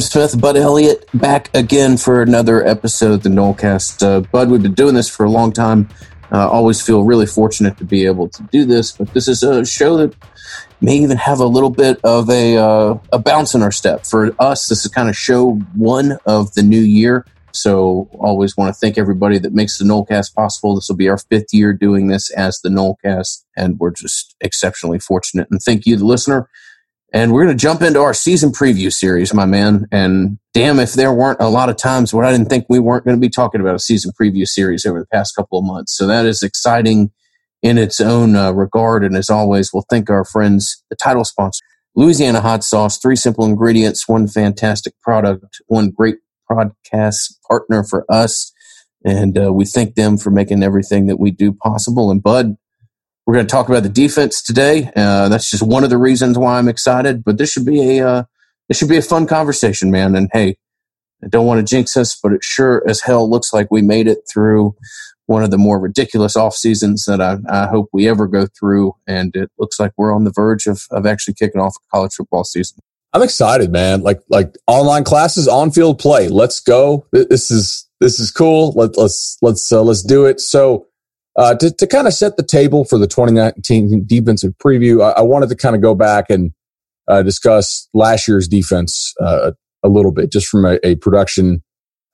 Smith, Bud Elliott, back again for another episode of the Nolecast. Uh, Bud, we've been doing this for a long time. Uh, always feel really fortunate to be able to do this, but this is a show that may even have a little bit of a uh, a bounce in our step. For us, this is kind of show one of the new year. So always want to thank everybody that makes the Nolecast possible. This will be our fifth year doing this as the Nolecast, and we're just exceptionally fortunate. And thank you, the listener. And we're going to jump into our season preview series, my man. And damn, if there weren't a lot of times where I didn't think we weren't going to be talking about a season preview series over the past couple of months. So that is exciting in its own uh, regard. And as always, we'll thank our friends, the title sponsor, Louisiana Hot Sauce, three simple ingredients, one fantastic product, one great podcast partner for us. And uh, we thank them for making everything that we do possible. And Bud, we're going to talk about the defense today. Uh, that's just one of the reasons why I'm excited. But this should be a uh, this should be a fun conversation, man. And hey, I don't want to jinx us, but it sure as hell looks like we made it through one of the more ridiculous off seasons that I, I hope we ever go through. And it looks like we're on the verge of, of actually kicking off a college football season. I'm excited, man. Like like online classes, on field play. Let's go. This is this is cool. Let, let's let's uh, let's do it. So uh, to, to kind of set the table for the 2019 defensive preview, I, I wanted to kind of go back and uh, discuss last year's defense uh, a little bit, just from a, a production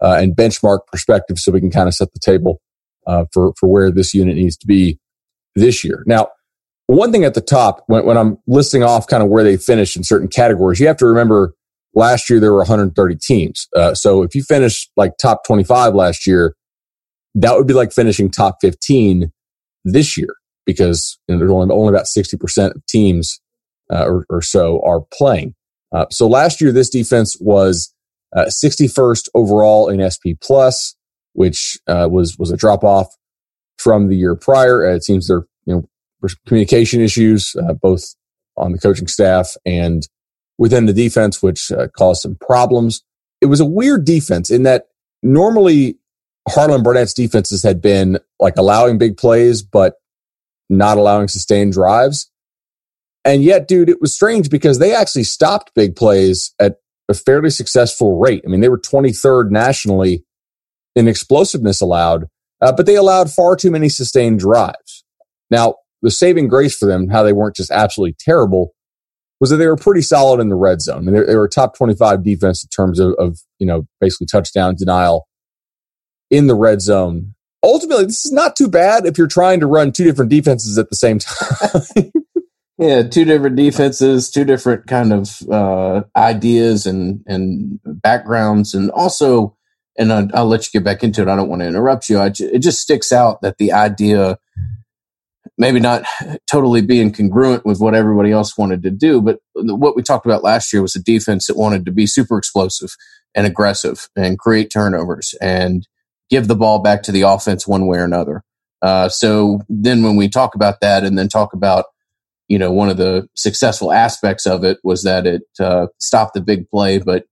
uh, and benchmark perspective, so we can kind of set the table uh, for for where this unit needs to be this year. Now, one thing at the top, when, when I'm listing off kind of where they finished in certain categories, you have to remember last year there were 130 teams. Uh, so if you finish like top 25 last year, that would be like finishing top 15 this year because you know, there's only, only about 60% of teams uh, or, or, so are playing. Uh, so last year, this defense was uh, 61st overall in SP plus, which uh, was was a drop off from the year prior. Uh, it seems there you know communication issues uh, both on the coaching staff and within the defense, which caused some problems. It was a weird defense in that normally Harlon Barnett's defenses had been like allowing big plays, but not allowing sustained drives. And yet, dude, it was strange because they actually stopped big plays at a fairly successful rate. I mean, they were 23rd nationally in explosiveness allowed, uh, but they allowed far too many sustained drives. Now, the saving grace for them, how they weren't just absolutely terrible, was that they were pretty solid in the red zone. I mean, they, were top 25 defense in terms of, of, you know, basically touchdown denial in the red zone. Ultimately, this is not too bad if you're trying to run two different defenses at the same time. yeah, two different defenses, two different kind of uh, ideas and and backgrounds, and also, and I'll, I'll, let you get back into it. I don't want to interrupt you. Ju- it just sticks out that the idea, maybe not totally being congruent with what everybody else wanted to do, but what we talked about last year was a defense that wanted to be super explosive and aggressive and create turnovers and give the ball back to the offense one way or another. Uh, so then when we talk about that and then talk about, you know, one of the successful aspects of it was that it uh, stopped the big play, but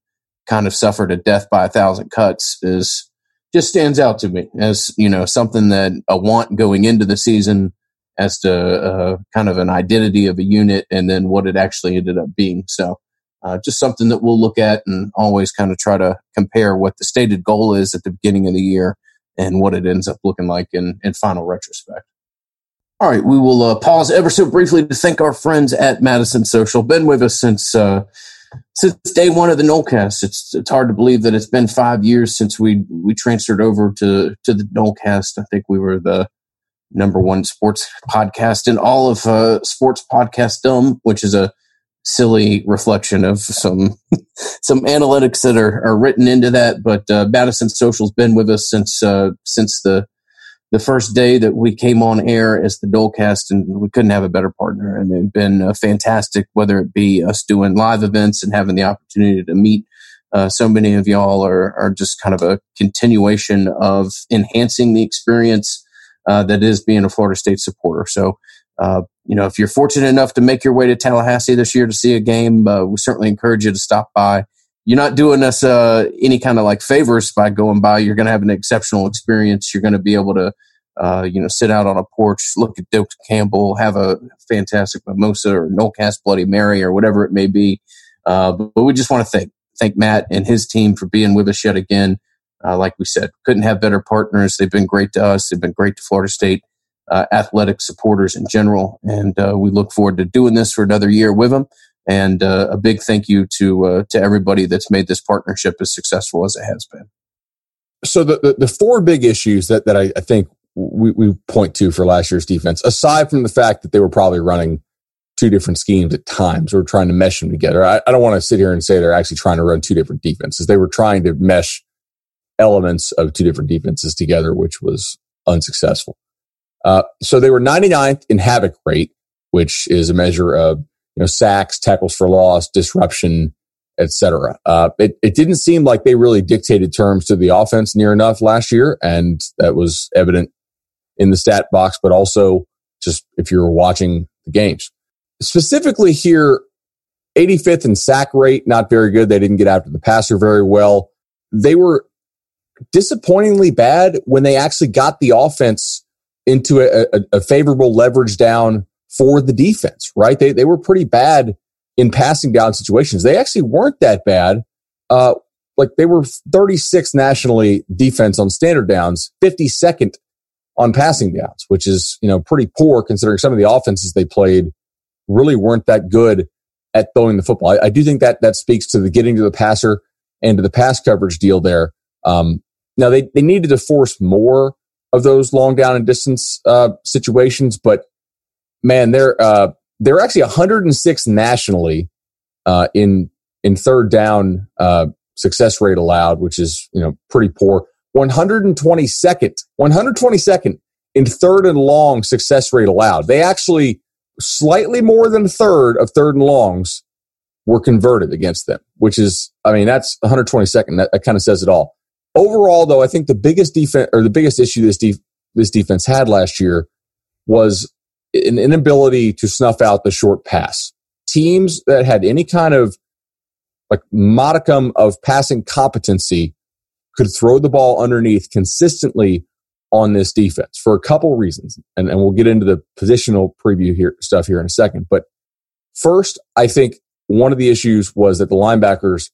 kind of suffered a death by a thousand cuts is just stands out to me as, you know, something that a want going into the season as to uh, kind of an identity of a unit and then what it actually ended up being. So uh, just something that we'll look at and always kind of try to compare what the stated goal is at the beginning of the year and what it ends up looking like in, in final retrospect. All right, we will uh, pause ever so briefly to thank our friends at Madison Social. Been with us since uh, since day one of the Nolecast. It's it's hard to believe that it's been five years since we we transferred over to to the Nolecast. I think we were the number one sports podcast in all of uh, sports podcastdom, which is a silly reflection of some some analytics that are, are written into that. But uh, Madison Social's been with us since uh, since the the first day that we came on air as the Nolecast, and we couldn't have a better partner. And they've been uh, fantastic, whether it be us doing live events and having the opportunity to meet. Uh, so many of y'all are, are just kind of a continuation of enhancing the experience uh, that is being a Florida State supporter. So uh, you know, if you're fortunate enough to make your way to Tallahassee this year to see a game, uh, we certainly encourage you to stop by. You're not doing us uh, any kind of like favors by going by. You're going to have an exceptional experience. You're going to be able to, uh, you know, sit out on a porch, look at Doak Campbell, have a fantastic mimosa or Nolecast Bloody Mary or whatever it may be. Uh, but, but we just want to thank thank Matt and his team for being with us yet again. Uh, like we said, couldn't have better partners. They've been great to us. They've been great to Florida State uh, athletic supporters in general. And uh, we look forward to doing this for another year with them. And uh, a big thank you to uh, to everybody that's made this partnership as successful as it has been. So the, the, the four big issues that, that I, I think we, we point to for last year's defense, aside from the fact that they were probably running two different schemes at times or trying to mesh them together. I, I don't want to sit here and say they're actually trying to run two different defenses. They were trying to mesh elements of two different defenses together, which was unsuccessful. Uh, so they were 99th in havoc rate, which is a measure of you know sacks, tackles for loss, disruption, etc. Uh, it, it didn't seem like they really dictated terms to the offense near enough last year, and that was evident in the stat box, but also just if you were watching the games. Specifically here, 85th in sack rate, not very good. They didn't get after the passer very well. They were disappointingly bad when they actually got the offense into a, a, a, favorable leverage down for the defense, right? They, they were pretty bad in passing down situations. They actually weren't that bad. Uh, like they were 36th nationally defense on standard downs, 52nd on passing downs, which is, you know, pretty poor considering some of the offenses they played really weren't that good at throwing the football. I, I do think that that speaks to the getting to the passer and to the pass coverage deal there. Um, now they, they needed to force more of those long down and distance uh, situations, but man, they're uh, they're actually 106 nationally uh, in in third down uh, success rate allowed, which is you know pretty poor. 122nd, 122nd in third and long success rate allowed. They actually slightly more than a third of third and longs were converted against them, which is, I mean, that's 122nd. That, kind of says it all. Overall, though, I think the biggest defense or the biggest issue this def- this defense had last year was an inability to snuff out the short pass. Teams that had any kind of like modicum of passing competency could throw the ball underneath consistently on this defense for a couple reasons. And, and we'll get into the positional preview here stuff here in a second. But first, I think one of the issues was that the linebackers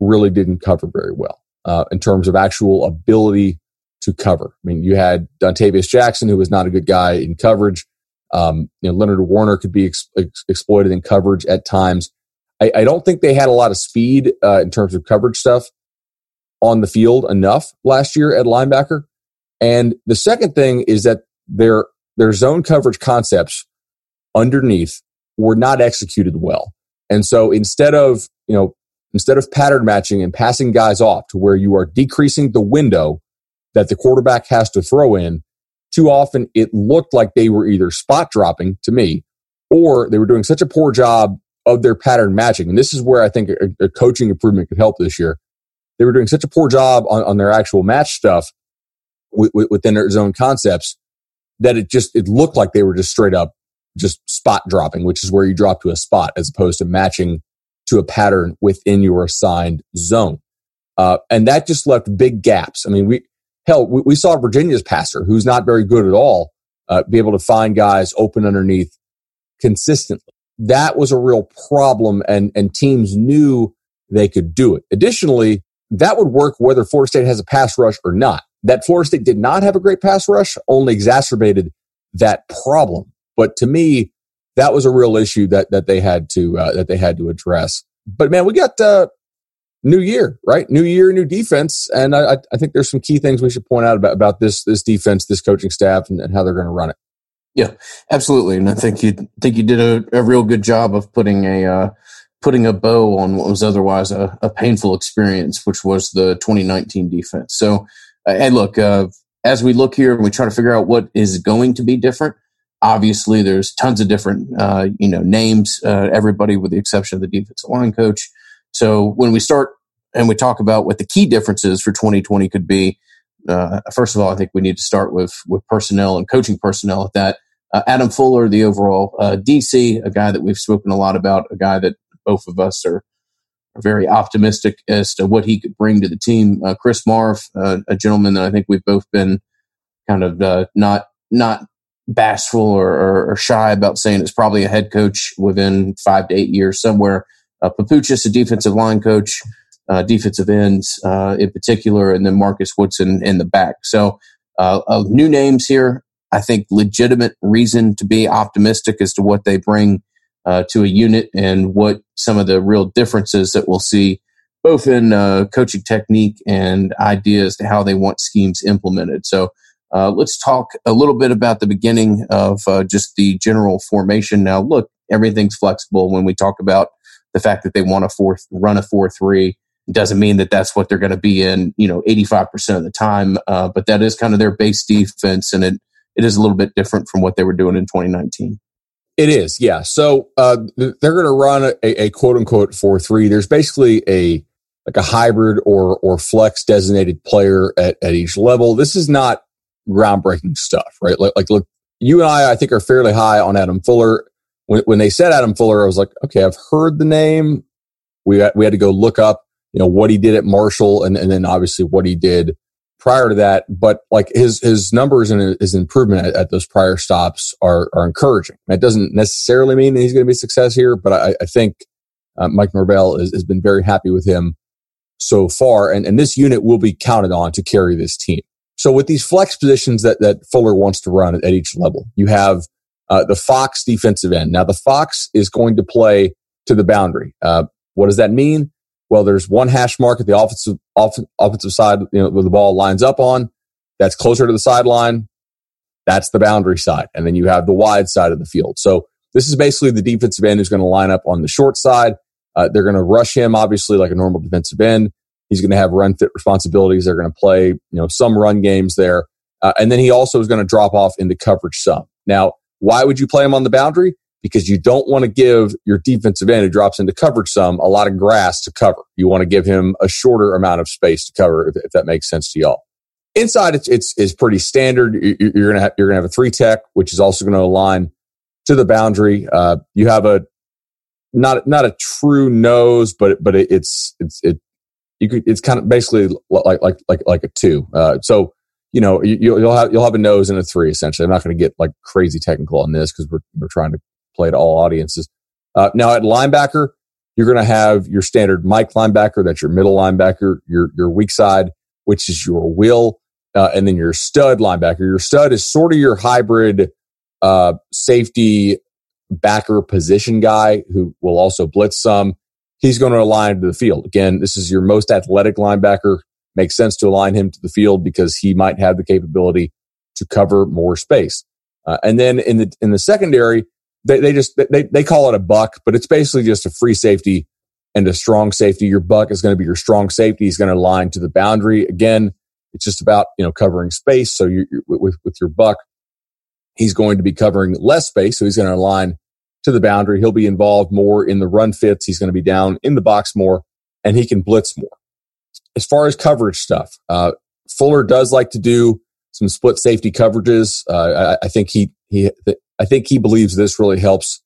really didn't cover very well uh, in terms of actual ability to cover. I mean, you had Dontavious Jackson, who was not a good guy in coverage. Um, you know, Leonard Warner could be ex- ex- exploited in coverage at times. I, I, don't think they had a lot of speed uh, in terms of coverage stuff on the field enough last year at linebacker. And the second thing is that their their zone coverage concepts underneath were not executed well. And so instead of, you know, instead of pattern matching and passing guys off to where you are decreasing the window that the quarterback has to throw in, too often it looked like they were either spot dropping to me or they were doing such a poor job of their pattern matching. And this is where I think a, a coaching improvement could help this year. They were doing such a poor job on, on their actual match stuff within their zone concepts that it just, it looked like they were just straight up just spot dropping, which is where you drop to a spot as opposed to matching to a pattern within your assigned zone. Uh, and that just left big gaps. I mean, we, hell, we, we saw Virginia's passer, who's not very good at all, uh, be able to find guys open underneath consistently. That was a real problem, and, and teams knew they could do it. Additionally, that would work whether Florida State has a pass rush or not. That Florida State did not have a great pass rush only exacerbated that problem. But to me, that was a real issue that that they had to uh, that they had to address. But man, we got uh, new year, right? New year, new defense, and I, I think there's some key things we should point out about about this this defense, this coaching staff, and, and how they're going to run it. Yeah, absolutely, and I think you think you did a, a real good job of putting a uh, putting a bow on what was otherwise a, a, painful experience, which was the 2019 defense. So, uh, hey, look, uh, as we look here and we try to figure out what is going to be different, obviously there's tons of different, uh, you know, names, uh, everybody with the exception of the defensive line coach. So when we start and we talk about what the key differences for 2020 could be, uh, first of all, I think we need to start with, with personnel and coaching personnel at that. Uh, Adam Fuller, the overall DC, a guy that we've spoken a lot about, a guy that both of us are, are very optimistic as to what he could bring to the team. Uh, Chris Marve, uh, a gentleman that I think we've both been kind of uh, not not bashful or, or, or, shy about saying it's probably a head coach within five to eight years somewhere. Uh, Papuchis, a defensive line coach. uh, defensive ends uh, in particular, and then Marcus Woodson in the back. So, uh, new names here. I think legitimate reason to be optimistic as to what they bring uh, to a unit and what some of the real differences that we'll see, both in uh, coaching technique and ideas to how they want schemes implemented. So, uh, let's talk a little bit about the beginning of just the general formation. Now, look, everything's flexible when we talk about the fact that they want to run a four three doesn't mean that that's what they're going to be in, you know, 85% of the time. Uh, but that is kind of their base defense. And it, it is a little bit different from what they were doing in 2019. It is, yeah. So uh, they're going to run a, a, quote unquote four three. There's basically a like a hybrid or or flex designated player at, at each level. This is not groundbreaking stuff, right? Like, like look, you and I, I think, are fairly high on Adam Fuller. When, when they said Adam Fuller, I was like, okay, I've heard the name. We had, we had to go look up you know, what he did at Marshall and, and then obviously what he did prior to that. But like his, his numbers and his improvement at, at those prior stops are, are encouraging. That doesn't necessarily mean that he's going to be success here, but I, I think uh, Mike Norvell has been very happy with him so far. And, and this unit will be counted on to carry this team. So with these flex positions that, that Fuller wants to run at, at each level, you have uh, the Fox defensive end. Now the Fox is going to play to the boundary. Uh, what does that mean? Well, there's one hash mark at the offensive, offensive side, you know, where the ball lines up on. That's closer to the sideline. That's the boundary side. And then you have the wide side of the field. So this is basically the defensive end who's going to line up on the short side. Uh, they're going to rush him, obviously, like a normal defensive end. He's going to have run fit responsibilities. They're going to play, you know, some run games there. Uh, and then he also is going to drop off into coverage some. Now, why would you play him on the boundary? because you don't want to give your defensive end who drops into coverage some a lot of grass to cover. You want to give him a shorter amount of space to cover, if, if that makes sense to y'all. Inside, it's it's, it's pretty standard. You're gonna have, you're gonna have a three tech, which is also going to align to the boundary. Uh, you have a not not a true nose, but but it, it's it's it you could it's kind of basically like like like like a two. Uh, so you know you, will have you'll have a nose and a three essentially. I'm not going to get like crazy technical on this because we're we're trying to play to all audiences. Uh, now at linebacker, you're going to have your standard Mike linebacker. That's your middle linebacker, your, your weak side, which is your will. Uh, and then your stud linebacker. Your stud is sort of your hybrid, uh, safety backer position guy who will also blitz some. He's going to align to the field. Again, this is your most athletic linebacker. Makes sense to align him to the field because he might have the capability to cover more space. Uh, and then in the in the secondary, they, they just they, they call it a buck, but it's basically just a free safety and a strong safety. Your buck is going to be your strong safety. He's going to align to the boundary. Again, it's just about you know covering space. So you with with your buck, he's going to be covering less space. So he's going to align to the boundary. He'll be involved more in the run fits. He's going to be down in the box more, and he can blitz more. As far as coverage stuff, uh, Fuller does like to do some split safety coverages. Uh, I, I, think he he I think he believes this really helps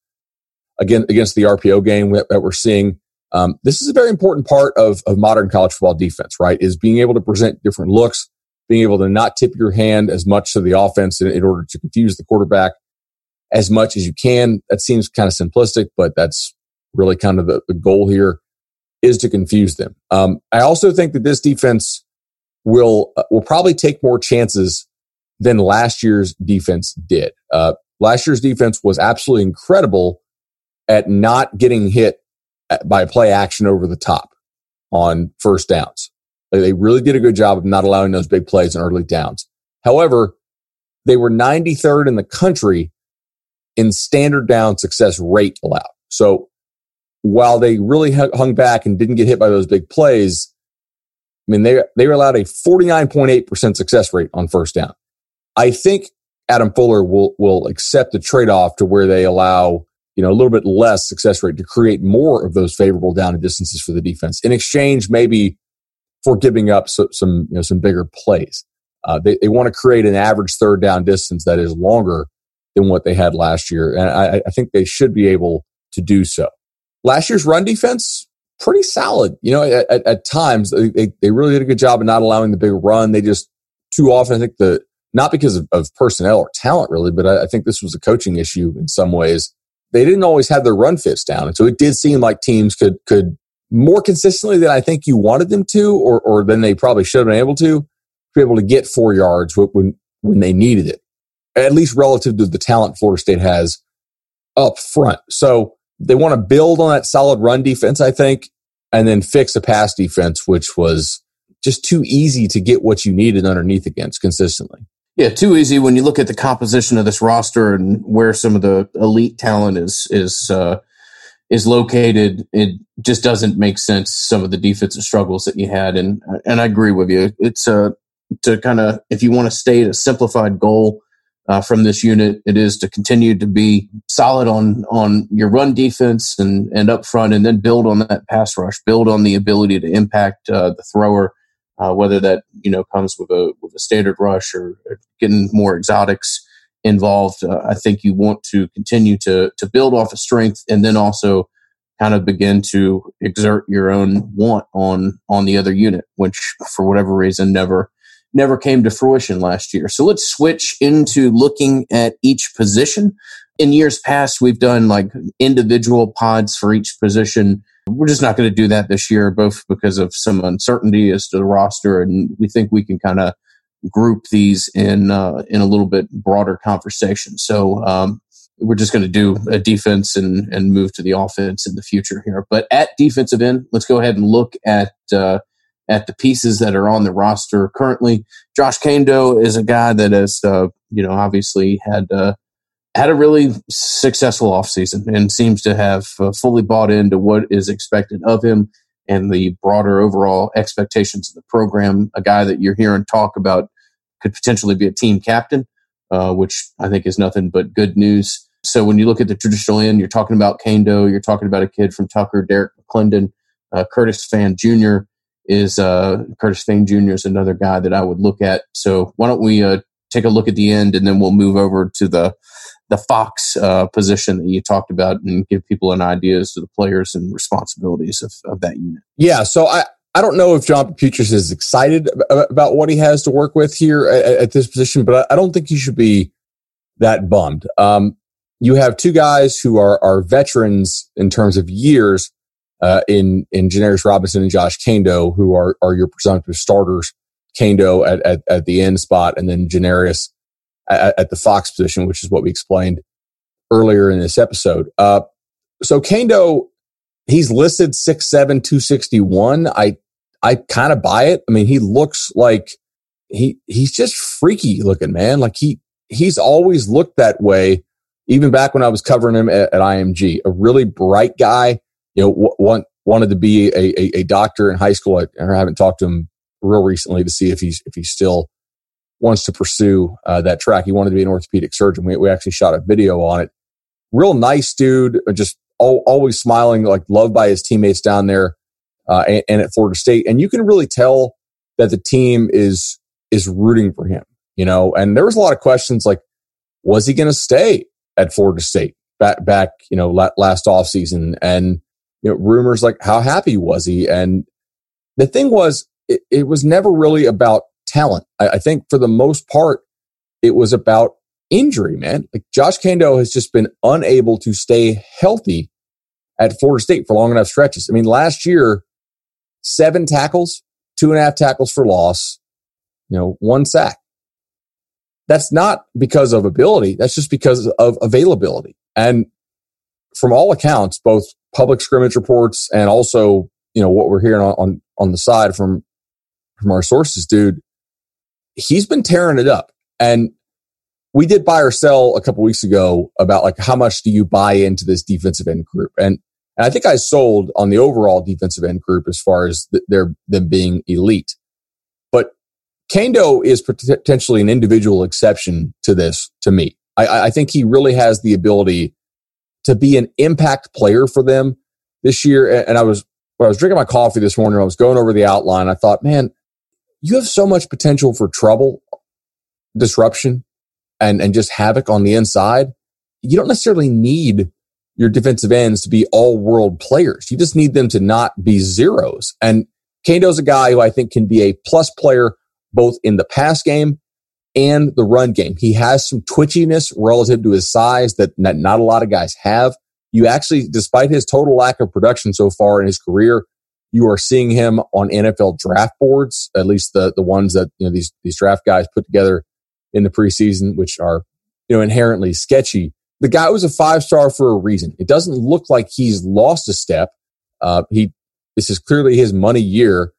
again against the RPO game that we're seeing. Um, this is a very important part of, of modern college football defense, right? Is being able to present different looks, being able to not tip your hand as much to the offense in, in order to confuse the quarterback as much as you can. That seems kind of simplistic, but that's really kind of the, the goal here is to confuse them. Um, I also think that this defense will uh, will probably take more chances than last year's defense did. Uh, Last year's defense was absolutely incredible at not getting hit by play action over the top on first downs. They really did a good job of not allowing those big plays in early downs. However, they were 93rd in the country in standard down success rate allowed. So while they really hung back and didn't get hit by those big plays, I mean, they, they were allowed a 49.8% success rate on first down. I think Adam Fuller will will accept the trade off to where they allow you know a little bit less success rate to create more of those favorable down and distances for the defense in exchange maybe for giving up so, some you know some bigger plays. Uh, they they want to create an average third down distance that is longer than what they had last year, and I, I think they should be able to do so. Last year's run defense pretty solid. You know, at, at, at times they, they really did a good job of not allowing the big run. They just too often I think the not because of, of personnel or talent really, but I, I, think this was a coaching issue in some ways. They didn't always have their run fits down. And so it did seem like teams could, could more consistently than I think you wanted them to, or, or than they probably should have been able to, to be able to get four yards when, when they needed it, at least relative to the talent Florida State has up front. So they want to build on that solid run defense, I think, and then fix a pass defense, which was just too easy to get what you needed underneath against consistently. Yeah, too easy when you look at the composition of this roster and where some of the elite talent is is uh, is located. It just doesn't make sense. Some of the defensive struggles that you had, and and I agree with you. It's a uh, to kind of if you want to state a simplified goal uh, from this unit, it is to continue to be solid on on your run defense and and up front, and then build on that pass rush, build on the ability to impact uh, the thrower uh, whether that you know comes with a with a standard rush or, getting more exotics involved. Uh, I think you want to continue to to build off of strength and then also kind of begin to exert your own want on on the other unit, which for whatever reason never never came to fruition last year. So let's switch into looking at each position. In years past, we've done like individual pods for each position we're just not going to do that this year, both because of some uncertainty as to the roster, and we think we can kind of group these in uh, in a little bit broader conversation. So um, we're just going to do a defense and and move to the offense in the future here. But at defensive end, let's go ahead and look at uh, at the pieces that are on the roster currently. Josh Kaindoh is a guy that has uh, you know obviously had uh, had a really successful offseason and seems to have uh, fully bought into what is expected of him and the broader overall expectations of the program. A guy that you're hearing talk about could potentially be a team captain, uh, which I think is nothing but good news. So when you look at the traditional end, you're talking about Kaindoh, you're talking about a kid from Tucker, Derrick McLendon, uh, Curtis Fann Jr. is uh, Curtis Fann Jr. is another guy that I would look at. So why don't we uh, take a look at the end and then we'll move over to the the Fox uh, position that you talked about and give people an idea as to the players and responsibilities of, of that unit. Yeah. So I, I don't know if John Petras is excited about what he has to work with here at, at this position, but I don't think he should be that bummed. Um, you have two guys who are, are veterans in terms of years uh, in in Janarius Robinson and Josh Kaindoh, who are are your presumptive starters. Kaindoh at, at, at the end spot, and then Janarius at, at, the Fox position, which is what we explained earlier in this episode. Uh, so Kaindoh, he's listed 6'7", 261. I, I kind of buy it. I mean, he looks like he, he's just freaky looking, man. Like he, he's always looked that way. Even back when I was covering him at, at IMG, a really bright guy, you know, w- want, wanted to be a, a, a, doctor in high school. I, I haven't talked to him real recently to see if he's, if he's still wants to pursue uh, that track. He wanted to be an orthopedic surgeon. We, we actually shot a video on it. Real nice dude, uh, just all, always smiling, like loved by his teammates down there uh, and, and, at Florida State. And you can really tell that the team is is rooting for him. You know, and there was a lot of questions like, was he going to stay at Florida State back back you know last off season? And you know, rumors like how happy was he? And the thing was, it, it was never really about talent. I, I think for the most part, it was about injury, man. Like Josh Kaindoh has just been unable to stay healthy at Florida State for long enough stretches. I mean, last year, seven tackles, two and a half tackles for loss, you know, one sack. That's not because of ability. That's just because of availability. And from all accounts, both public scrimmage reports and also, you know, what we're hearing on, on, on the side from, from our sources, dude, he's been tearing it up. And we did buy or sell a couple weeks ago about like how much do you buy into this defensive end group? And, and I think I sold on the overall defensive end group as far as th- their them being elite. But Kaindoh is potentially an individual exception to this to me. I, I think he really has the ability to be an impact player for them this year. And I was when I was drinking my coffee this morning, I was going over the outline. I thought, man, you have so much potential for trouble, disruption, and, and just havoc on the inside. You don't necessarily need your defensive ends to be all world players. You just need them to not be zeros. And Kaindoh's a guy who I think can be a plus player both in the pass game and the run game. He has some twitchiness relative to his size that not, a lot of guys have. You actually, despite his total lack of production so far in his career, You are seeing him on NFL draft boards, at least the the ones that you know these these draft guys put together in the preseason, which are you know inherently sketchy. The guy was a five star for a reason. It doesn't look like he's lost a step. Uh, he this is clearly his money year,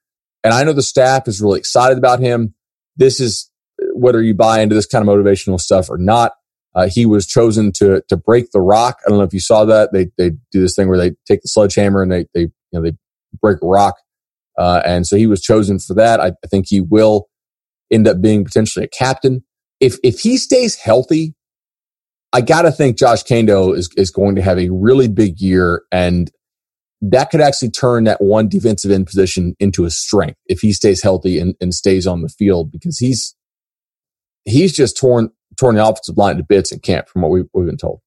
and I know the staff is really excited about him. This is whether you buy into this kind of motivational stuff or not. Uh, he was chosen to to break the rock. I don't know if you saw that. They they do this thing where they take the sledgehammer and they they you know they break a rock, uh, and so he was chosen for that. I, I think he will end up being potentially a captain if if he stays healthy. I got to think Josh Kaindoh is is going to have a really big year, and that could actually turn that one defensive end position into a strength if he stays healthy and, and stays on the field because he's he's just torn torn the offensive line to bits in camp, from what we, we've been told.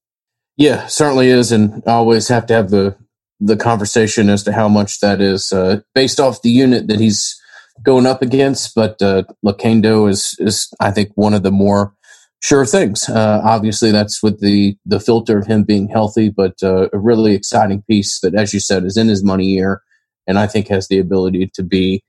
Yeah, certainly is, and I always have to have the the conversation as to how much that is uh, based off the unit that he's going up against. But uh, Lakendo is is I think one of the more sure things. Uh, obviously, that's with the the filter of him being healthy, but uh, a really exciting piece that, as you said, is in his money year, and I think has the ability to be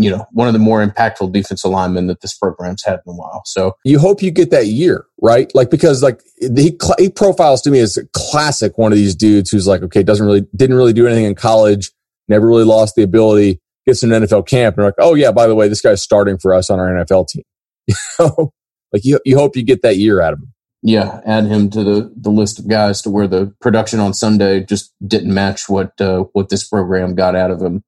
you know, one of the more impactful defensive linemen that this program's had in a while. So you hope you get that year, right? Like, because like he, he profiles to me as a classic one of these dudes who's like, okay, doesn't really, didn't really do anything in college, never really lost the ability, gets an NFL camp and like, oh yeah, by the way, this guy's starting for us on our NFL team. You know, like you, you hope you get that year out of him. Yeah, add him to the, the list of guys to where the production on Sunday just didn't match what uh, what this program got out of him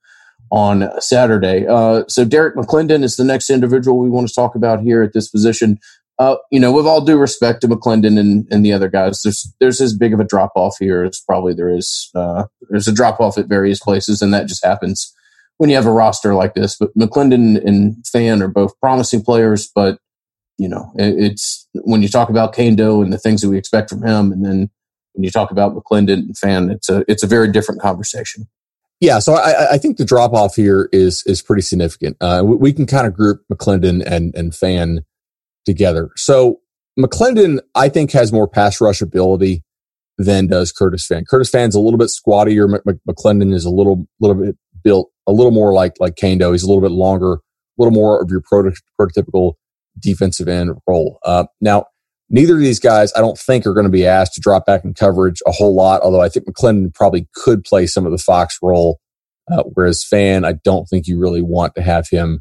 on Saturday. Uh, so Derrick McLendon is the next individual we want to talk about here at this position. Uh, you know, with all due respect to McLendon and, and the other guys, there's there's as big of a drop off here as probably there is. Uh, there's a drop off at various places, and that just happens when you have a roster like this. But McLendon and Fann are both promising players, but you know, it, it's when you talk about Kaindoh and the things that we expect from him, and then when you talk about McLendon and Fann, it's a it's a very different conversation. Yeah, so I, I think the drop off here is is pretty significant. Uh, we, we, can kind of group McLendon and and Fann together. So McLendon, I think, has more pass rush ability than does Curtis Fann. Curtis Fann's a little bit squattier. M- McLendon is a little little bit built a little more like like Kaindoh. He's a little bit longer, a little more of your proto- prototypical defensive end role. Uh, now, Neither of these guys, I don't think, are going to be asked to drop back in coverage a whole lot, although I think McLendon probably could play some of the Fox role. Uh, whereas Fann, I don't think you really want to have him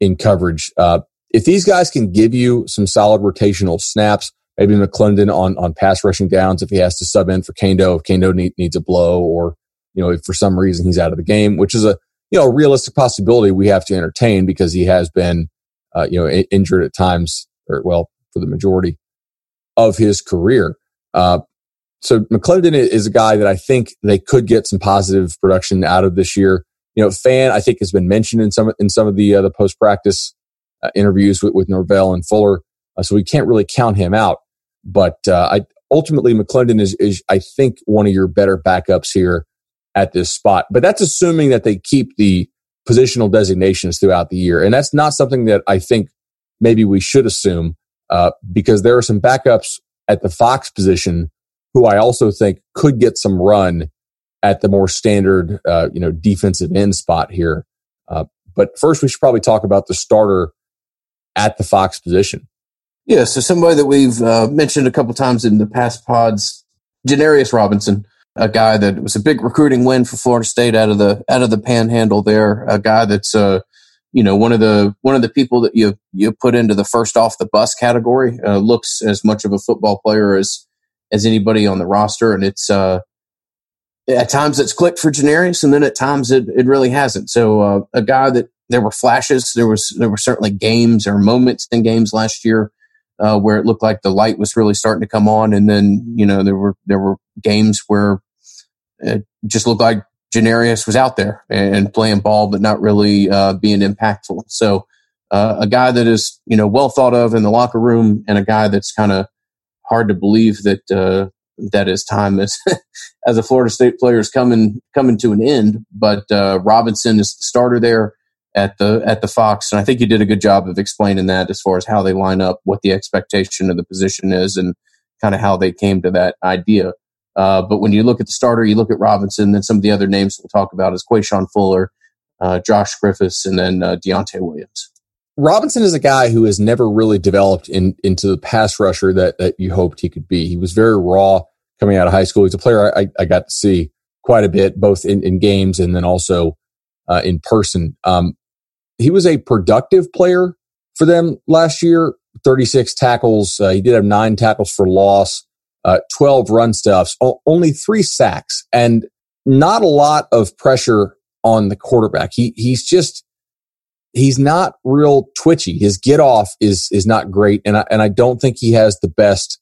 in coverage. Uh, if these guys can give you some solid rotational snaps, maybe McLendon on, on pass rushing downs if he has to sub in for Kaindoh, if Kaindoh need, needs a blow or, you know, if for some reason he's out of the game, which is a, you know, realistic possibility we have to entertain because he has been, uh, you know, injured at times or well, for the majority of his career. Uh, so McLendon is a guy that I think they could get some positive production out of this year. You know, Fann I think has been mentioned in some in some of the uh, the post practice uh, interviews with, with Norvell and Fuller, uh, so we can't really count him out. But uh, I ultimately McLendon is is I think one of your better backups here at this spot. But that's assuming that they keep the positional designations throughout the year, and that's not something that I think maybe we should assume uh, because there are some backups at the Fox position who I also think could get some run at the more standard, uh, you know, defensive end spot here. Uh, but first, we should probably talk about the starter at the Fox position. Yeah, so somebody that we've uh, mentioned a couple times in the past pods, Janarius Robinson, a guy that was a big recruiting win for Florida State out of the out of the Panhandle. There, a guy that's uh, you know one of the one of the people that you you put into the first off the bus category uh, looks as much of a football player as as anybody on the roster. And it's uh at times it's clicked for Janarius and then at times it, it really hasn't. So uh, a guy that there were flashes. There was there were certainly games or moments in games last year uh, where it looked like the light was really starting to come on. And then you know there were there were games where it just looked like Janarius was out there and playing ball, but not really uh, being impactful. So uh, a guy that is you know well thought of in the locker room, and a guy that's kind of hard to believe that uh, that his time as as a Florida State player is coming coming to an end. But uh, Robinson is the starter there at the at the Fox, and I think you did a good job of explaining that as far as how they line up, what the expectation of the position is, and kind of how they came to that idea. Uh, but when you look at the starter, you look at Robinson, then some of the other names we'll talk about is Quashon Fuller, uh, Josh Griffis, and then uh, Deontay Williams. Robinson is a guy who has never really developed in, into the pass rusher that, that you hoped he could be. He was very raw coming out of high school. He's a player I, I got to see quite a bit, both in, in games and then also uh, in person. Um, he was a productive player for them last year. 36 tackles. Uh, he did have nine tackles for loss, uh, 12 run stuffs, o- only three sacks, and not a lot of pressure on the quarterback. He he's just he's not real twitchy. His get off is is not great, and I, and I don't think he has the best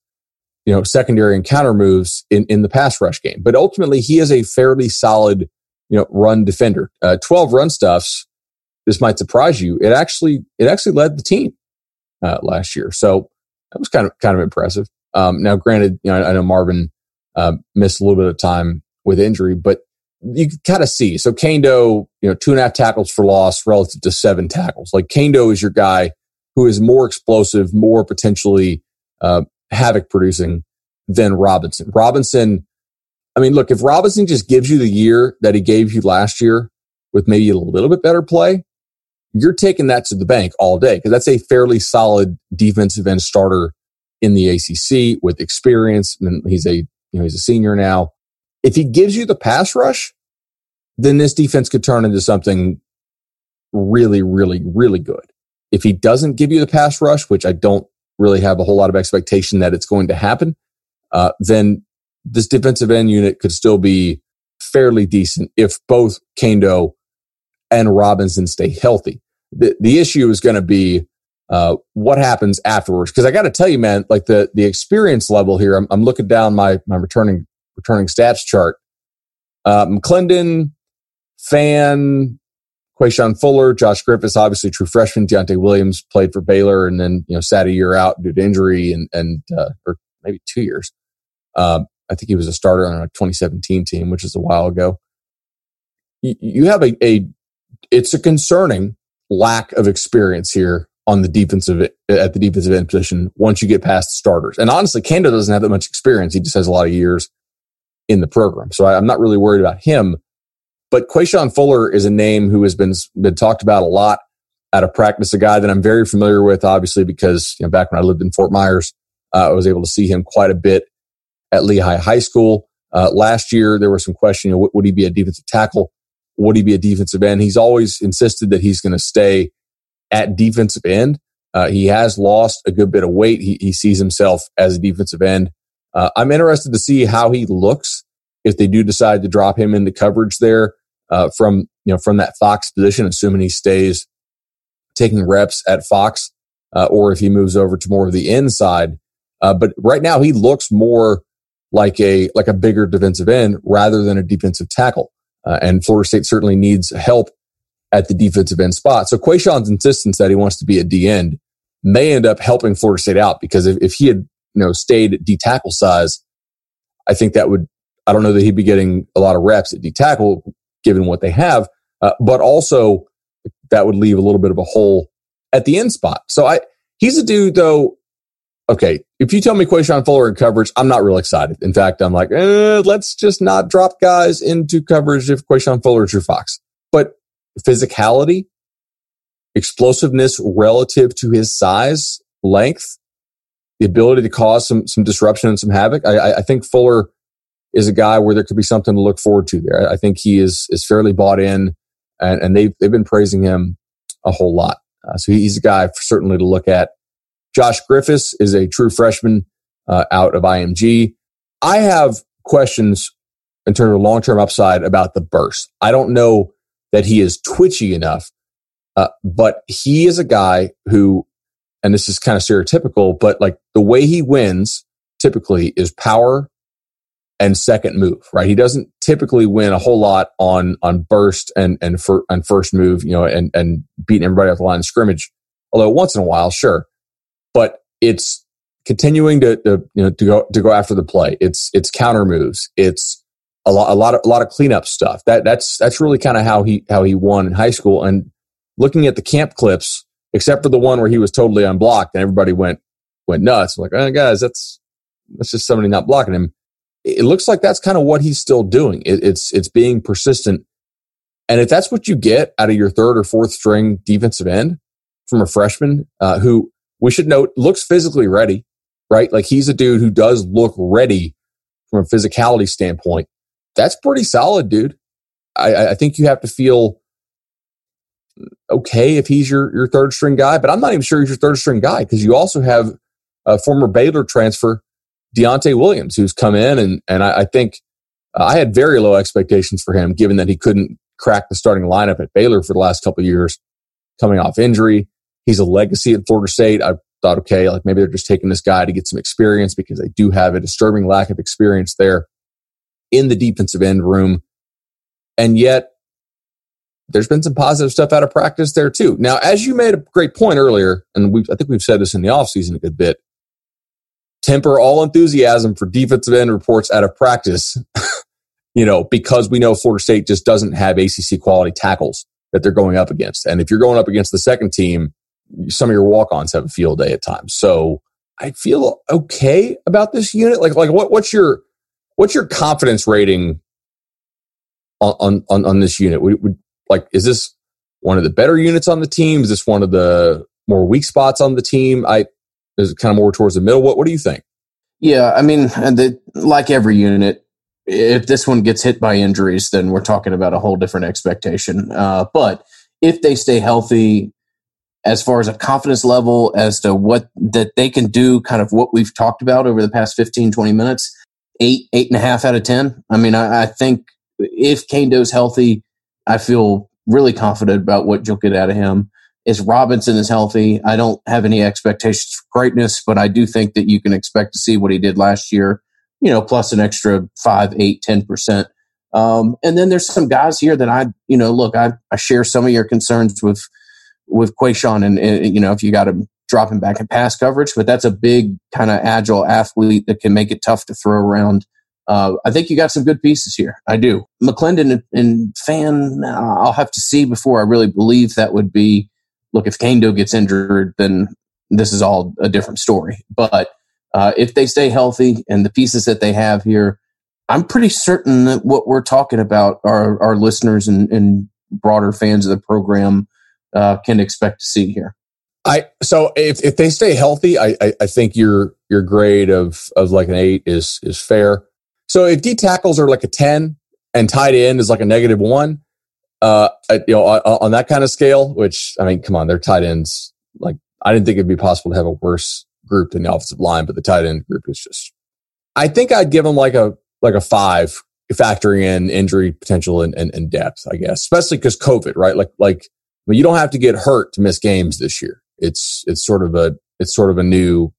you know secondary and counter moves in in the pass rush game. But ultimately, he is a fairly solid you know run defender. Uh, Twelve run stuffs. This might surprise you. It actually it actually led the team uh, last year, so that was kind of kind of impressive. Um, now, granted, you know I, I know Marvin uh, missed a little bit of time with injury, but you kind of see. So Kaindoh, you know, two and a half tackles for loss relative to seven tackles. Like Kaindoh is your guy who is more explosive, more potentially uh, havoc producing than Robinson. Robinson, I mean, look, if Robinson just gives you the year that he gave you last year with maybe a little bit better play, you're taking that to the bank all day because that's a fairly solid defensive end starter in the ACC with experience. And he's a, you know, he's a senior now if he gives you the pass rush, then this defense could turn into something really, really, really good. If he doesn't give you the pass rush, which I don't really have a whole lot of expectation that it's going to happen, uh, then this defensive end unit could still be fairly decent if both Kaindoh and Robinson stay healthy. The, the issue is going to be uh, what happens afterwards. Because I got to tell you, man, like the the experience level here. I'm, I'm looking down my my returning returning stats chart. Uh, McLendon, Fann, Quashon Fuller, Josh Griffis, obviously true freshman. Deontay Williams played for Baylor and then you know sat a year out due to injury and and uh, or maybe two years. Uh, I think he was a starter on a 2017 team, which is a while ago. You, you have a, a it's a concerning lack of experience here on the defensive at the defensive end position once you get past the starters. And honestly, Kaindoh doesn't have that much experience. He just has a lot of years in the program. So I, am not really worried about him. But Quashon Fuller is a name who has been been talked about a lot out of practice. A guy that I'm very familiar with, obviously, because you know, back when I lived in Fort Myers, uh, I was able to see him quite a bit at Lehigh High School. Uh, last year, there was some question: you know, would he be a defensive tackle? Would he be a defensive end? He's always insisted that he's going to stay at defensive end. Uh, he has lost a good bit of weight. He, he sees himself as a defensive end. Uh, I'm interested to see how he looks if they do decide to drop him into coverage there uh, from you know from that Fox position, assuming he stays taking reps at Fox, uh, or if he moves over to more of the inside. Uh, but right now, he looks more like a like a bigger defensive end rather than a defensive tackle. Uh, and Florida State certainly needs help at the defensive end spot. So Quashon's insistence that he wants to be a D end may end up helping Florida State out because if, if he had you know, stayed at D tackle size, I think that would, I don't know that he'd be getting a lot of reps at D tackle given what they have, uh, but also that would leave a little bit of a hole at the end spot. So I, he's a dude though. Okay. If you tell me Quashon Fuller in coverage, I'm not real excited. In fact, I'm like, eh, let's just not drop guys into coverage if Quashon Fuller is your Fox. But physicality, explosiveness relative to his size, length, the ability to cause some some disruption and some havoc. I, I think Fuller is a guy where there could be something to look forward to there. I think he is is fairly bought in, and, and they've they've been praising him a whole lot. Uh, so he's a guy certainly to look at. Josh Griffis is a true freshman uh, out of IMG. I have questions in terms of long term upside about the burst. I don't know that he is twitchy enough, uh, but he is a guy who and this is kind of stereotypical, but like the way he wins typically is power and second move, right? He doesn't typically win a whole lot on on burst and and for and first move, you know, and and beating everybody off the line of scrimmage. Although once in a while, sure, but it's continuing to, to you know to go to go after the play. It's it's counter moves. It's a lot a lot of a lot of cleanup stuff. That that's that's really kind of how he how he won in high school. And looking at the camp clips, except for the one where he was totally unblocked and everybody went went nuts. Like, oh, guys, that's that's just somebody not blocking him. it looks like that's kind of what he's still doing. It, it's it's being persistent, and if that's what you get out of your third or fourth string defensive end from a freshman uh, who we should note looks physically ready, right? Like he's a dude who does look ready from a physicality standpoint. That's pretty solid, dude. I, I think you have to feel okay if he's your your third string guy, but I'm not even sure he's your third string guy because you also have a former Baylor transfer Deontai Williams, who's come in, and and I, I think uh, I had very low expectations for him, given that he couldn't crack the starting lineup at Baylor for the last couple years, coming off injury. He's a legacy at Florida State. I thought, okay, like maybe they're just taking this guy to get some experience because they do have a disturbing lack of experience there in the defensive end room. And yet, there's been some positive stuff out of practice there too. Now, as you made a great point earlier, and I think we've said this in the offseason a good bit, temper all enthusiasm for defensive end reports out of practice, you know, because we know Florida State just doesn't have ACC quality tackles that they're going up against. And if you're going up against the second team, some of your walk-ons have a field day at times. So I feel okay about this unit. Like, like what, what's your, what's your confidence rating on, on, on this unit? Would, like, is this one of the better units on the team? Is this one of the more weak spots on the team? I, is kind of more towards the middle? What What do you think? Yeah, I mean, the, like every unit, if this one gets hit by injuries, then we're talking about a whole different expectation. Uh, but if they stay healthy, as far as a confidence level as to what that they can do, kind of what we've talked about over the past 15, 20 minutes, eight, eight and a half out of 10. I mean, I, I think if Kaindoh's healthy, I feel really confident about what you'll get out of him is Robinson is healthy. I don't have any expectations for greatness, but I do think that you can expect to see what he did last year, you know, plus an extra five, eight, ten percent. Um, and then there's some guys here that I, you know, look, I, I share some of your concerns with with Quashon, and, and you know, if you got him dropping back in pass coverage, but that's a big kind of agile athlete that can make it tough to throw around. Uh, I think you got some good pieces here. I do. McLendon and, and Fann, I'll have to see before I really believe that would be look, if Kaindoh gets injured, then this is all a different story. But uh, if they stay healthy and the pieces that they have here, I'm pretty certain that what we're talking about, our, our listeners and, and broader fans of the program uh, can expect to see here. I so if, if they stay healthy, I, I, I think your your grade of of like an eight is is fair. So if D tackles are like a ten and tight end is like a negative one, uh, you know, on, on, that kind of scale, which I mean, come on, they're tight ends. Like, I didn't think it'd be possible to have a worse group than the offensive line, but the tight end group is just. I think I'd give them like a like a five, factoring in injury potential and, and, and depth. I guess, especially because COVID, right? Like like I mean, you don't have to get hurt to miss games this year. It's it's sort of a it's sort of a new,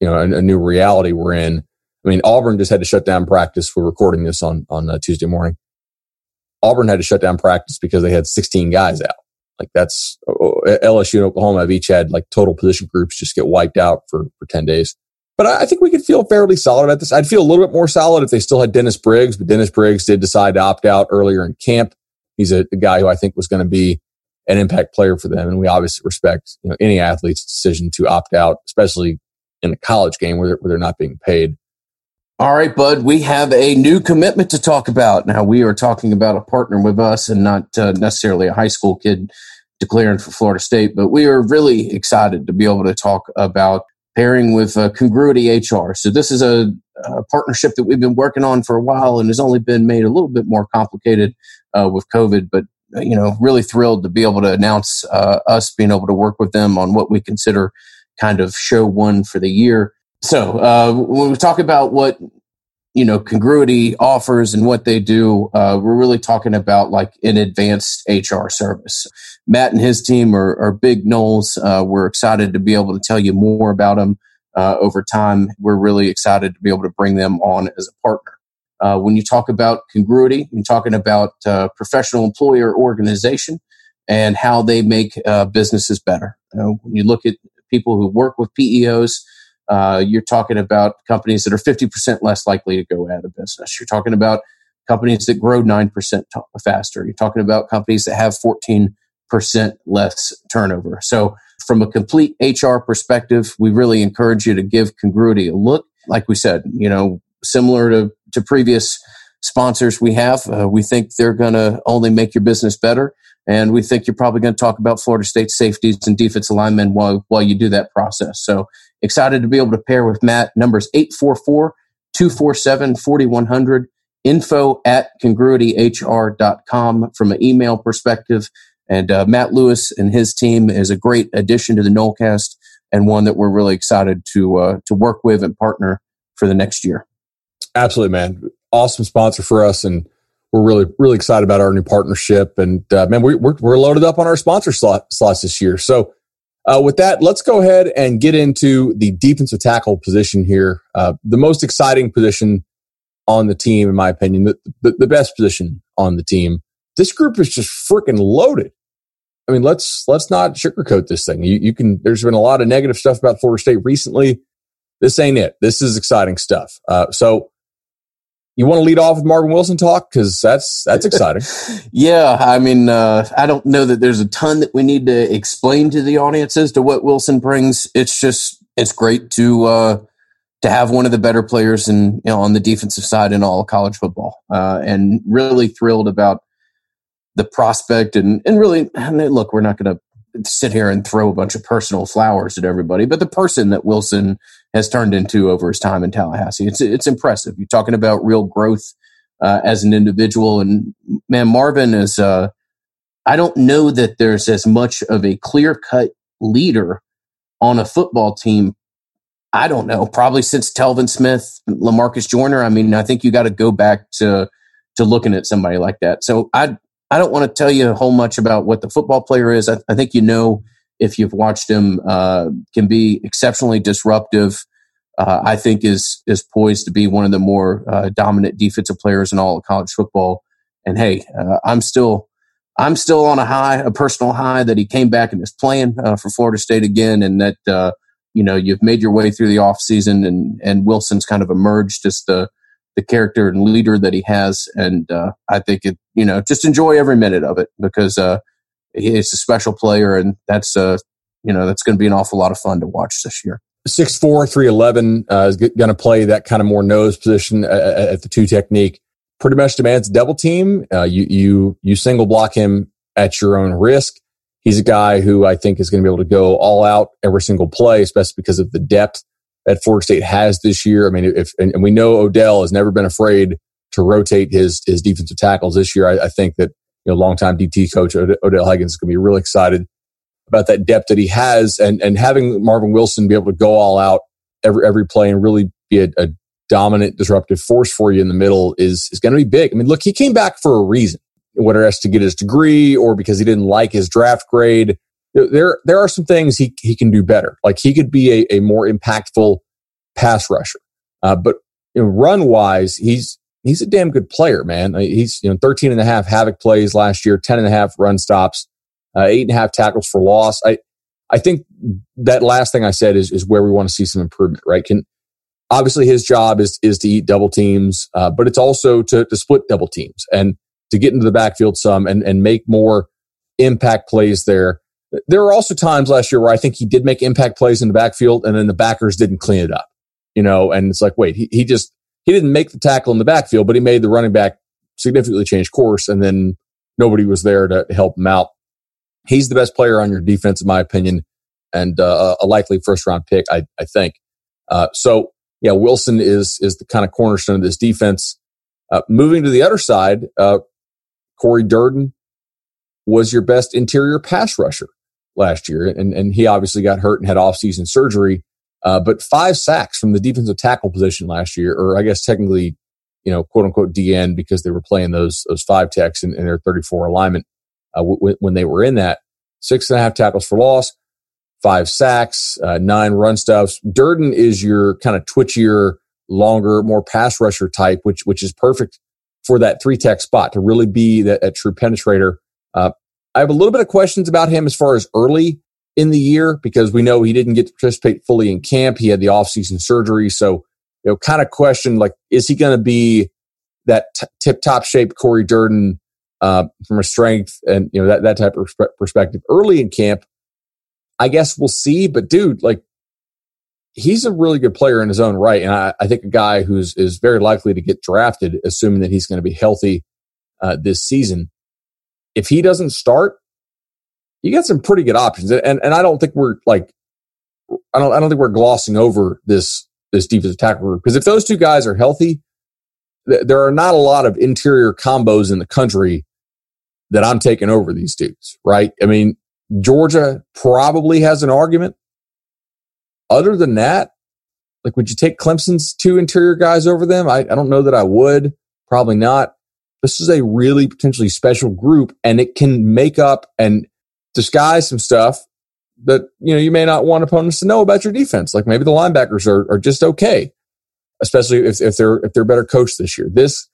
you know, a, a new reality we're in. I mean, Auburn just had to shut down practice. We're recording this on on uh, Tuesday morning. Auburn had to shut down practice because they had 16 guys out. Like that's LSU and Oklahoma have each had like total position groups just get wiped out for, for 10 days. But I think we could feel fairly solid about this. I'd feel a little bit more solid if they still had Dennis Briggs, but Dennis Briggs did decide to opt out earlier in camp. He's a, a guy who I think was going to be an impact player for them. And we obviously respect you know, any athlete's decision to opt out, especially in a college game where they're, where they're not being paid. All right, Bud, we have a new commitment to talk about. Now, we are talking about a partner with us and not uh, necessarily a high school kid declaring for Florida State, but we are really excited to be able to talk about pairing with uh, Congruity HR. So, this is a, a, partnership that we've been working on for a while and has only been made a little bit more complicated uh, with COVID, but you know, really thrilled to be able to announce uh, us being able to work with them on what we consider kind of show one for the year. So uh, when we talk about what you know congruity offers and what they do, uh, we're really talking about like an advanced HR service. Matt and his team are, are big Noles. Uh, we're excited to be able to tell you more about them uh, over time. We're really excited to be able to bring them on as a partner. Uh, when you talk about congruity, you're talking about uh, professional employer organization and how they make businesses better. When you look at people who work with PEOs, uh, you're talking about companies that are 50% less likely to go out of business. You're talking about companies that grow 9% faster. You're talking about companies that have 14% less turnover. So, from a complete HR perspective, we really encourage you to give Congruity a look. Like we said, you know, similar to to previous sponsors we have. Uh, we think they're going to only make your business better. And we think you're probably going to talk about Florida State safeties and defense alignment while, while you do that process. So excited to be able to pair with Matt. Numbers 844 247 4100 info at congruityhr.com from an email perspective. And uh, Matt Lewis and his team is a great addition to the Nolecast and one that we're really excited to uh, to work with and partner for the next year. Absolutely, man. Awesome sponsor for us, and we're really really excited about our new partnership. And uh, man, we, we're we're loaded up on our sponsor slot, slots this year. So. Uh, with that, let's go ahead and get into the defensive tackle position here. Uh, the most exciting position on the team, in my opinion, the, the, the best position on the team. This group is just freaking loaded. I mean, let's let's not sugarcoat this thing. You, you can. There's been a lot of negative stuff about Florida State recently. This ain't it. This is exciting stuff. Uh, so, you want to lead off with Marvin Wilson talk because that's that's exciting. yeah, I mean, uh, I don't know that there's a ton that we need to explain to the audience as to what Wilson brings. It's just it's great to uh, to have one of the better players in you know, on the defensive side in all college football, uh, and really thrilled about the prospect and and really look, we're not going to sit here and throw a bunch of personal flowers at everybody, but the person that Wilson has turned into over his time in Tallahassee, it's it's impressive. You're talking about real growth uh, as an individual, and man, Marvin is. Uh, I don't know that there's as much of a clear cut leader on a football team. I don't know, probably since Telvin Smith, Lamarcus Joyner. I mean, I think you got to go back to to looking at somebody like that. So I I don't want to tell you a whole much about what the football player is. I, I think you know if you've watched him, uh, can be exceptionally disruptive. Uh, I think is is poised to be one of the more uh, dominant defensive players in all of college football. And hey, uh, I'm still I'm still on a high, a personal high that he came back and is playing uh, for Florida State again, and that uh, you know you've made your way through the offseason and and Wilson's kind of emerged as the the character and leader that he has. And I think it, you know, just enjoy every minute of it because uh, he's a special player, and that's uh, you know, that's going to be an awful lot of fun to watch this year. Six four three eleven uh, is going to play that kind of more nose position at, at the two technique. Pretty much demands double team. Uh, you you you single block him at your own risk. He's a guy who I think is going to be able to go all out every single play, especially because of the depth that Florida State has this year. I mean, if and, and we know Odell has never been afraid to rotate his his defensive tackles this year. I, I think that you know longtime DT coach Odell Haggins is going to be really excited about that depth that he has, and and having Marvin Wilson be able to go all out every every play and really be a, a dominant disruptive force for you in the middle is is going to be big. I mean, look, he came back for a reason, whether it's to get his degree or because he didn't like his draft grade there there are some things he he can do better. Like he could be a, a more impactful pass rusher. Uh, but you know, run wise, he's he's a damn good player, man. Uh, he's you know 13 and a half havoc plays last year, 10 and a half run stops, uh, eight and a half tackles for loss. I I think that last thing I said is is where we want to see some improvement, right? Can obviously his job is is to eat double teams, uh, but it's also to to split double teams and to get into the backfield some and and make more impact plays there. There were also times last year where I think he did make impact plays in the backfield and then the backers didn't clean it up, you know, and it's like, wait, he, he just, he didn't make the tackle in the backfield, but he made the running back significantly change course and then nobody was there to help him out. He's the best player on your defense, in my opinion, and uh, a likely first round pick, I, I think. Uh, so, yeah, Wilson is is the kind of cornerstone of this defense. Uh, moving to the other side, uh, Corey Durden was your best interior pass rusher last year, and and he obviously got hurt and had offseason surgery. Uh, but five sacks from the defensive tackle position last year, or I guess technically, you know, quote unquote DN because they were playing those those five techs in, in their 34 alignment uh, w- when they were in that. Six and a half tackles for loss, five sacks, uh, nine run stuffs. Durden is your kind of twitchier, longer, more pass rusher type, which which is perfect for that three tech spot to really be that, that true penetrator. Uh, I have a little bit of questions about him as far as early in the year because we know he didn't get to participate fully in camp. He had the offseason surgery. So, you know, kind of question like, is he going to be that t- tip top shape Corey Durden uh, from a strength and, you know, that, that type of perspective early in camp? I guess we'll see. But dude, like, he's a really good player in his own right. And I, I think a guy who's is very likely to get drafted, assuming that he's going to be healthy uh, this season. If he doesn't start, you got some pretty good options. And and I don't think we're like I don't I don't think we're glossing over this this defensive tackle group because if those two guys are healthy, th- there are not a lot of interior combos in the country that I'm taking over these dudes, right? I mean, Georgia probably has an argument. Other than that, like, would you take Clemson's two interior guys over them? I, I don't know that I would. Probably not. This is a really potentially special group and it can make up and disguise some stuff that, you know, you may not want opponents to know about your defense. Like maybe the linebackers are, are just okay, especially if, if they're, if they're better coached this year. This,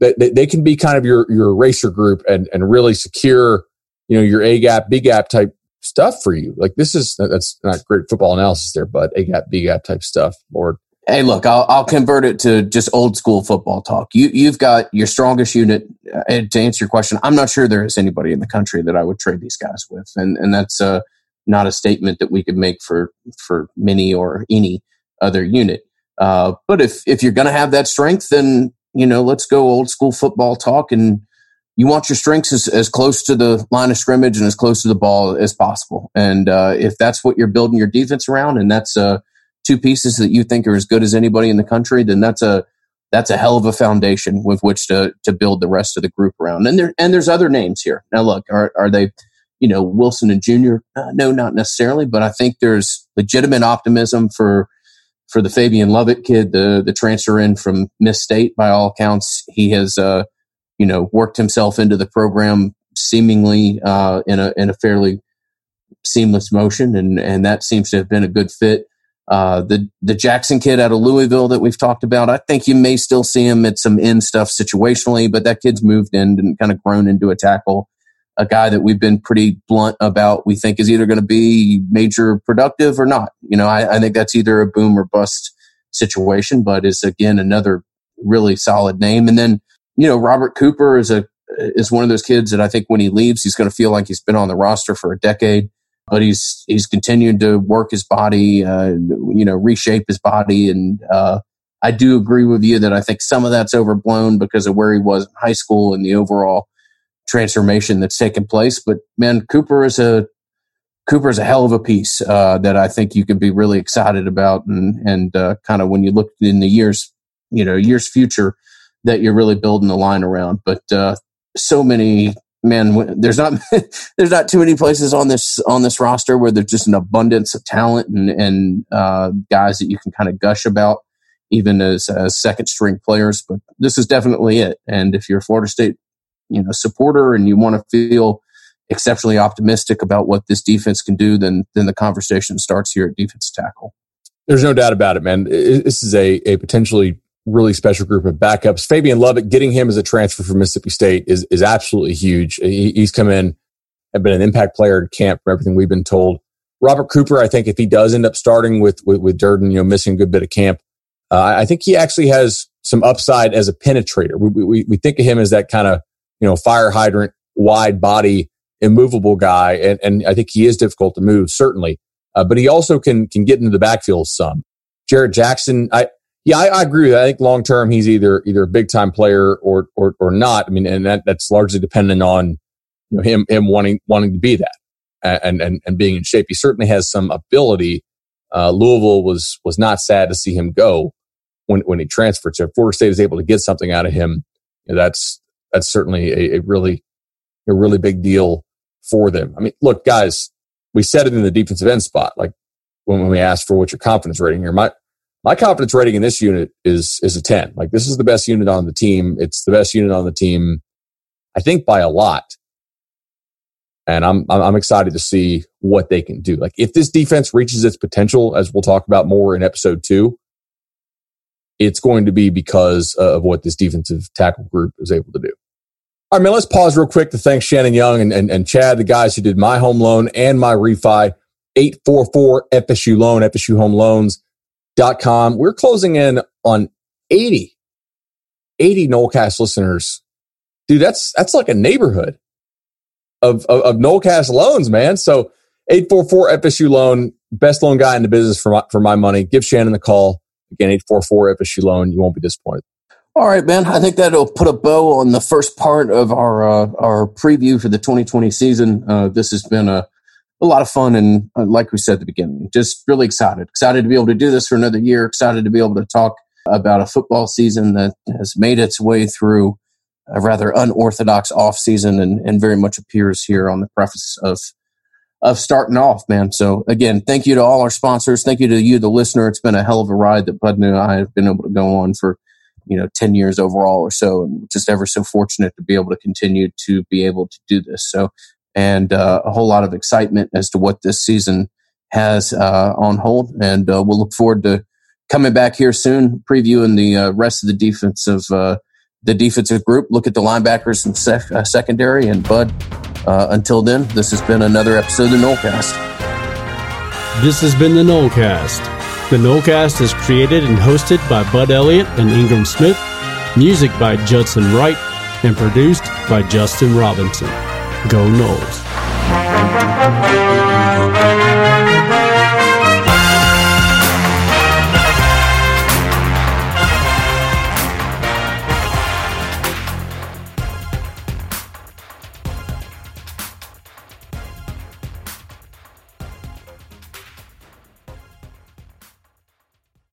they, they can be kind of your, your eraser group and, and really secure, you know, your A gap, B gap type stuff for you. Like this is, that's not great football analysis there, but A gap, B gap type stuff. Lord. Hey, look, I'll, I'll convert it to just old school football talk. You, you've got your strongest unit. And to answer your question, I'm not sure there is anybody in the country that I would trade these guys with. And, and that's uh, not a statement that we could make for, for many or any other unit. Uh, but if, if you're going to have that strength, then, you know, let's go old school football talk and you want your strengths as, as close to the line of scrimmage and as close to the ball as possible. And uh, if that's what you're building your defense around, and that's uh, two pieces that you think are as good as anybody in the country, then that's a that's a hell of a foundation with which to to build the rest of the group around. And there and there's other names here. Now, look, are are they, you know, Wilson and Junior? Uh, no, not necessarily, but I think there's legitimate optimism for for the Fabian Lovett kid, the the transfer in from Miss State. By all accounts, he has, uh, you know, worked himself into the program seemingly uh, in a in a fairly seamless motion, and and that seems to have been a good fit. Uh, the the Jackson kid out of Louisville that we've talked about, I think you may still see him at some in stuff situationally, but that kid's moved in and kind of grown into a tackle. A guy that we've been pretty blunt about, we think is either going to be major productive or not. You know, I, I think that's either a boom or bust situation, but is again another really solid name. And then, you know, Robert Cooper is a is one of those kids that I think when he leaves, he's going to feel like he's been on the roster for a decade but he's he's continued to work his body, uh, you know, reshape his body, and uh, I do agree with you that I think some of that's overblown because of where he was in high school and the overall transformation that's taken place. But man, Cooper is a Cooper is a hell of a piece uh, that I think you can be really excited about, and and uh, kind of when you look in the years, you know, years future that you're really building the line around. But uh, so many man, there's not there's not too many places on this on this roster where there's just an abundance of talent and and uh, guys that you can kind of gush about, even as, as second string players. But this is definitely it. And if you're a Florida State, you know, supporter and you want to feel exceptionally optimistic about what this defense can do, then then the conversation starts here at defensive tackle. There's no doubt about it, man. This is a a potentially really special group of backups. Fabian Lovett, getting him as a transfer from Mississippi State is, is absolutely huge. He, he's come in and been an impact player at camp from everything we've been told. Robert Cooper, I think if he does end up starting with, with, with Durden, you know, missing a good bit of camp, uh, I think he actually has some upside as a penetrator. We, we, we think of him as that kind of, you know, fire hydrant, wide body, immovable guy. And, and I think he is difficult to move, certainly. Uh, but he also can, can get into the backfield some. Jared Jackson, I, yeah, I, I agree. I think long term he's either either a big time player or or or not. I mean, and that that's largely dependent on you know him him wanting wanting to be that and and and being in shape. He certainly has some ability. Uh, Louisville was was not sad to see him go when when he transferred. So if Florida State is able to get something out of him, you know, that's that's certainly a, a really a really big deal for them. I mean, look, guys, we said it in the defensive end spot, like when, when we asked for what's your confidence rating here. My my confidence rating in this unit is is a 10 like this is the best unit on the team. It's the best unit on the team i think by a lot. And i'm i'm excited to see what they can do. Like if this defense reaches its potential as we'll talk about more in episode 2 it's going to be because of what this defensive tackle group is able to do. All right man let's pause real quick to thank shannon young and, and, and chad the guys who did my home loan and my refi. 844 fsu loan fsu home loans dot com. We're closing in on 80, 80 Nolecast listeners. Dude, that's, that's like a neighborhood of, of, of Nolecast loans, man. So 844 FSU loan. best loan guy in the business for my, for my money. Give Shannon the call. Again, 844 FSU loan. You won't be disappointed. All right, man. I think that'll put a bow on the first part of our uh, our preview for the 2020 season. Uh, this has been a a lot of fun, and uh, like we said at the beginning, just really excited. Excited to be able to do this for another year. Excited to be able to talk about a football season that has made its way through a rather unorthodox off season, and, and very much appears here on the preface of of starting off, man. So again, thank you to all our sponsors. Thank you to you, the listener. It's been a hell of a ride that Bud and I have been able to go on for you know 10 years overall or so and just ever so fortunate to be able to continue to be able to do this so and uh, a whole lot of excitement as to what this season has uh, on hold and uh, we'll look forward to coming back here soon previewing the uh, rest of the defensive uh, the defensive group look at the linebackers and sec- uh, secondary and bud until then this has been another episode of the Nolecast. This has been the Nolecast. The Nolecast is created and hosted by Bud Elliott and Ingram Smith, music by Judson Wright, and produced by Justin Robinson. Go Noles.